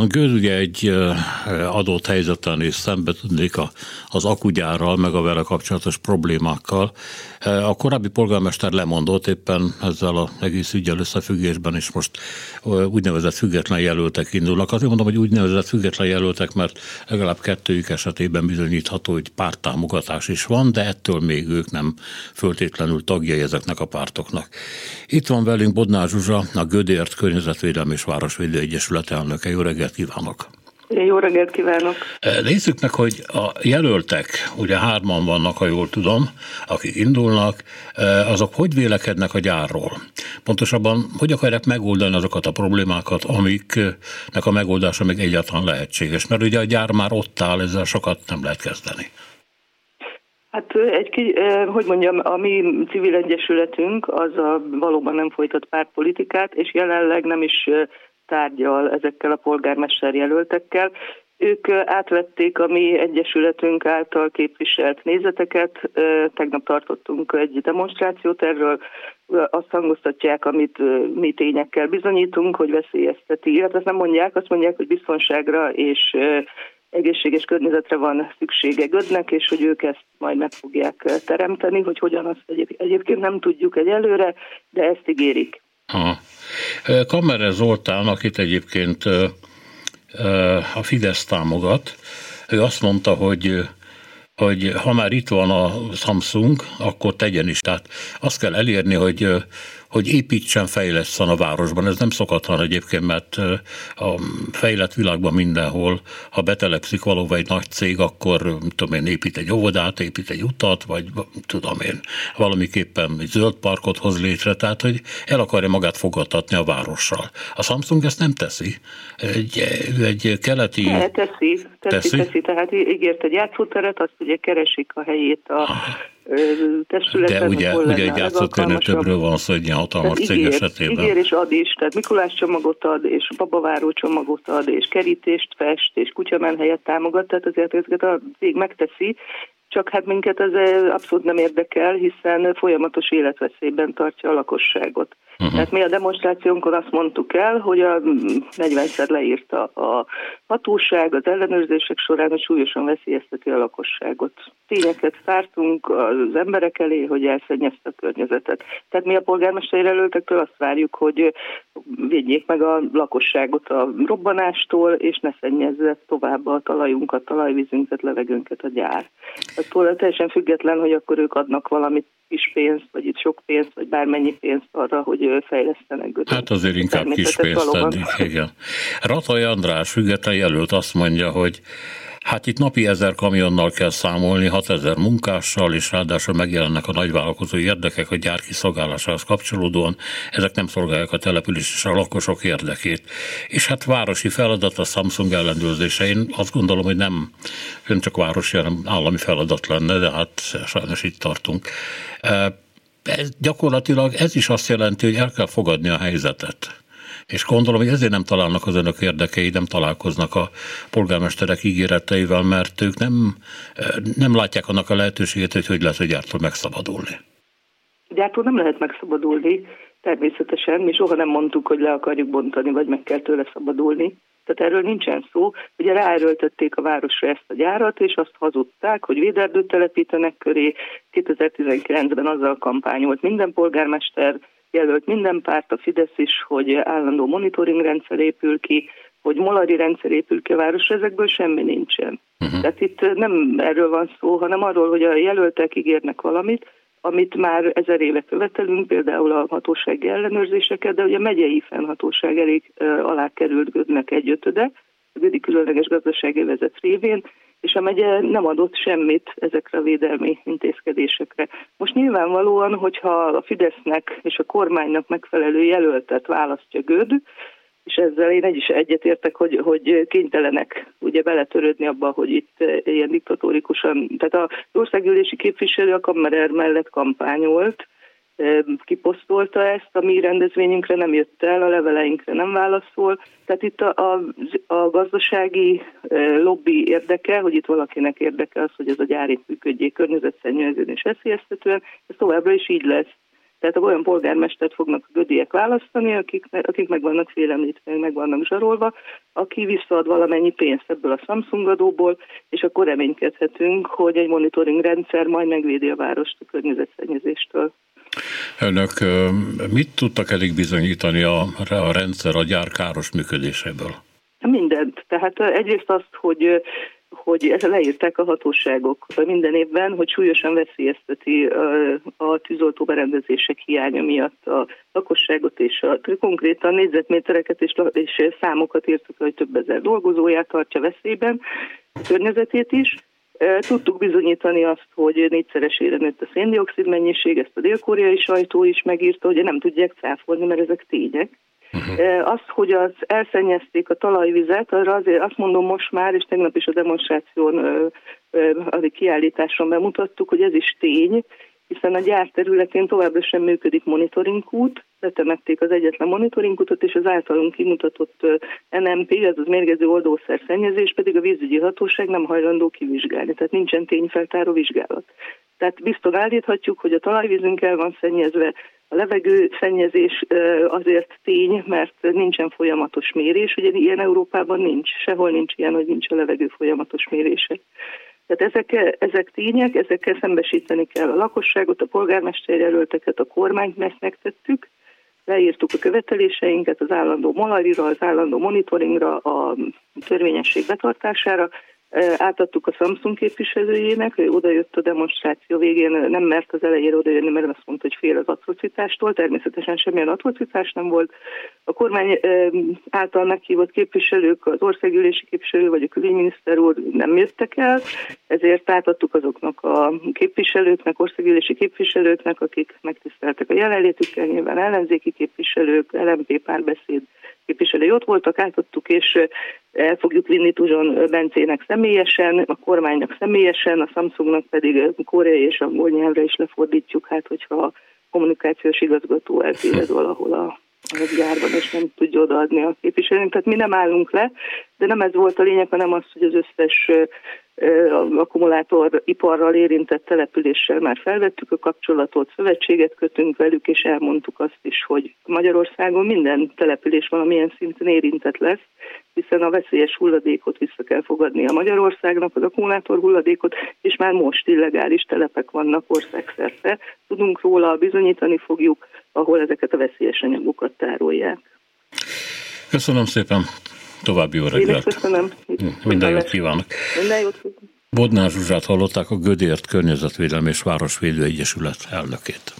A Göd ugye egy adott helyzettel néz szembe tudnék az akugyárral, meg a vele kapcsolatos problémákkal. A korábbi polgármester lemondott éppen ezzel az egész ügyel összefüggésben, és most úgynevezett független jelöltek indulnak. Azért mondom, hogy úgynevezett független jelöltek, mert legalább kettőjük esetében bizonyítható, hogy párttámogatás is van, de ettől még ők nem föltétlenül tagjai ezeknek a pártoknak. Itt van velünk Bodnár Zsuzsa, a Gödért Környezetvédelmi és Városvédő Egyesület elnöke. Jó reggelt kívánok! Jó reggelt kívánok! Nézzük meg, hogy a jelöltek, ugye hárman vannak, ha jól tudom, akik indulnak, azok hogy vélekednek a gyárról? Pontosabban, hogy akarják megoldani azokat a problémákat, amiknek a megoldása még egyáltalán lehetséges? Mert ugye a gyár már ott áll, ezzel sokat nem lehet kezdeni. Hát egy, hogy mondjam, a mi civil egyesületünk az a valóban nem folytat pártpolitikát, és jelenleg nem is tárgyal ezekkel a polgármester jelöltekkel. Ők átvették a mi egyesületünk által képviselt nézeteket. Tegnap tartottunk egy demonstrációt erről. Azt hangoztatják, amit mi tényekkel bizonyítunk, hogy veszélyezteti. Illetve azt nem mondják, azt mondják, hogy biztonságra és egészséges környezetre van szüksége Gödnek, és hogy ők ezt majd meg fogják teremteni, hogy hogyan azt egyébként nem tudjuk egyelőre, de ezt ígérik. Aha. Kamere Zoltán, akit egyébként a Fidesz támogat, ő azt mondta, hogy hogy ha már itt van a Samsung, akkor tegyen is. Tehát azt kell elérni, hogy hogy építsen, fejleszten a városban. Ez nem szokatlan egyébként, mert a fejlett világban mindenhol, ha betelepszik valóban egy nagy cég, akkor tudom én, épít egy óvodát, épít egy utat, vagy tudom én, valamiképpen egy zöld parkot hoz létre, tehát hogy el akarja magát fogadtatni a várossal. A Samsung ezt nem teszi. Egy, egy keleti... Ne, teszi, teszi, teszi, teszi, tehát ígért egy játszóteret, azt ugye keresik a helyét a, testületen. De ugye, ugye egy játszótérnél többről van szó egy ilyen hatalmas cég ígér, esetében. Ígér és ad is, tehát Mikulás csomagot ad, és babaváró csomagot ad, és kerítést fest, és kutyamenhelyet támogat, tehát azért ezeket a cég megteszi, csak hát minket ez abszolút nem érdekel, hiszen folyamatos életveszélyben tartja a lakosságot. Uh-huh. Tehát mi a demonstrációnkon azt mondtuk el, hogy a 40-szer leírta a hatóság az ellenőrzések során, hogy súlyosan veszélyezteti a lakosságot. Tényeket szártunk az emberek elé, hogy elszennyezte a környezetet. Tehát mi a polgármester jelöltektől azt várjuk, hogy védjék meg a lakosságot a robbanástól, és ne szennyezze tovább a talajunkat, talajvízünket, levegőnket a gyár. Attól teljesen független, hogy akkor ők adnak valamit kis pénzt, vagy itt sok pénzt, vagy bármennyi pénzt arra, hogy fejlesztenek. Hát azért inkább kis pénzt adni, igen. Ratai András független jelölt azt mondja, hogy Hát itt napi ezer kamionnal kell számolni, 6000 munkással, és ráadásul megjelennek a nagyvállalkozói érdekek a gyár kiszolgálásához kapcsolódóan. Ezek nem szolgálják a település és a lakosok érdekét. És hát városi feladat a Samsung ellenőrzése. Én azt gondolom, hogy nem ön csak városi, hanem állami feladat lenne, de hát sajnos itt tartunk. Ez, gyakorlatilag ez is azt jelenti, hogy el kell fogadni a helyzetet és gondolom, hogy ezért nem találnak az önök érdekei, nem találkoznak a polgármesterek ígéreteivel, mert ők nem, nem látják annak a lehetőségét, hogy hogy lehet a gyártól megszabadulni. Gyártól nem lehet megszabadulni, természetesen. Mi soha nem mondtuk, hogy le akarjuk bontani, vagy meg kell tőle szabadulni. Tehát erről nincsen szó. Ugye ráerőltették a városra ezt a gyárat, és azt hazudták, hogy véderdőt telepítenek köré. 2019-ben azzal kampányolt minden polgármester, jelölt minden párt, a Fidesz is, hogy állandó monitoring rendszer épül ki, hogy molari rendszer épül ki a városra, ezekből semmi nincsen. Uh-huh. Tehát itt nem erről van szó, hanem arról, hogy a jelöltek ígérnek valamit, amit már ezer éve követelünk, például a hatósági ellenőrzéseket, de ugye a megyei fennhatóság elég alá került Gödnek egy ötöde, a Gödi különleges gazdasági vezet révén, és a megye nem adott semmit ezekre a védelmi intézkedésekre. Most nyilvánvalóan, hogyha a Fidesznek és a kormánynak megfelelő jelöltet választja Göd, és ezzel én egy is egyetértek, hogy, hogy kénytelenek ugye beletörődni abba, hogy itt ilyen diktatórikusan, tehát az országgyűlési képviselő a Kammerer mellett kampányolt, kiposztolta ezt, a mi rendezvényünkre nem jött el, a leveleinkre nem válaszol. Tehát itt a, a, a gazdasági lobby érdeke, hogy itt valakinek érdeke az, hogy ez a gyár itt működjék környezetszennyezően és veszélyeztetően, ez továbbra is így lesz. Tehát olyan polgármestert fognak a gödiek választani, akik, akik meg vannak félemlítve, meg vannak zsarolva, aki visszaad valamennyi pénzt ebből a Samsung adóból, és akkor reménykedhetünk, hogy egy monitoring rendszer majd megvédi a várost a környezetszennyezéstől. Önök mit tudtak eddig bizonyítani a, a rendszer a gyár káros működéséből? Mindent. Tehát egyrészt azt, hogy hogy leírták a hatóságok minden évben, hogy súlyosan veszélyezteti a tűzoltó berendezések hiánya miatt a lakosságot, és a, konkrétan négyzetmétereket és, és számokat írtak, hogy több ezer dolgozóját tartja veszélyben, környezetét is. Tudtuk bizonyítani azt, hogy négyszeresére nőtt a széndiokszid mennyiség, ezt a dél-koreai sajtó is megírta, hogy nem tudják cáfolni, mert ezek tények. Uh-huh. Az, hogy az elszennyezték a talajvizet, arra azért azt mondom most már, és tegnap is a demonstráción, a kiállításon bemutattuk, hogy ez is tény, hiszen a gyár területén továbbra sem működik monitoringút, letemették az egyetlen monitoringútot, és az általunk kimutatott NMP, az az mérgező oldószer szennyezés, pedig a vízügyi hatóság nem hajlandó kivizsgálni, tehát nincsen tényfeltáró vizsgálat. Tehát biztos állíthatjuk, hogy a talajvízünk el van szennyezve, a levegő szennyezés azért tény, mert nincsen folyamatos mérés, ugye ilyen Európában nincs, sehol nincs ilyen, hogy nincs a levegő folyamatos mérése. Tehát ezek, ezek tények, ezekkel szembesíteni kell a lakosságot, a polgármester jelölteket, a kormányt, mert megtettük, leírtuk a követeléseinket az állandó molarira, az állandó monitoringra, a törvényesség betartására, átadtuk a Samsung képviselőjének, ő odajött a demonstráció végén, nem mert az elejére odajönni, mert azt mondta, hogy fél az atrocitástól, természetesen semmilyen atrocitás nem volt. A kormány által meghívott képviselők, az országgyűlési képviselő vagy a külügyminiszter úr nem jöttek el, ezért átadtuk azoknak a képviselőknek, országgyűlési képviselőknek, akik megtiszteltek a jelenlétükkel, nyilván ellenzéki képviselők, LMP párbeszéd képviselői ott voltak, átadtuk, és el fogjuk vinni Tuzson Bencének személyesen, a kormánynak személyesen, a Samsungnak pedig koreai és angol nyelvre is lefordítjuk, hát hogyha a kommunikációs igazgató eltéved valahol a a gyárban, és nem tudja odaadni a képviselőnek. Tehát mi nem állunk le, de nem ez volt a lényeg, hanem az, hogy az összes akkumulátoriparral érintett településsel már felvettük a kapcsolatot, szövetséget kötünk velük, és elmondtuk azt is, hogy Magyarországon minden település valamilyen szinten érintett lesz, hiszen a veszélyes hulladékot vissza kell fogadni a Magyarországnak, az akkumulátor hulladékot, és már most illegális telepek vannak országszerte. Tudunk róla, bizonyítani fogjuk, ahol ezeket a veszélyes anyagokat tárolják. Köszönöm szépen! További jó reggelt! Köszönöm! Minden jót kívánok! Minden jót kívánok! Bodnár Zsuzsát hallották a Gödért Környezetvédelmi és Városvédő Egyesület elnökét.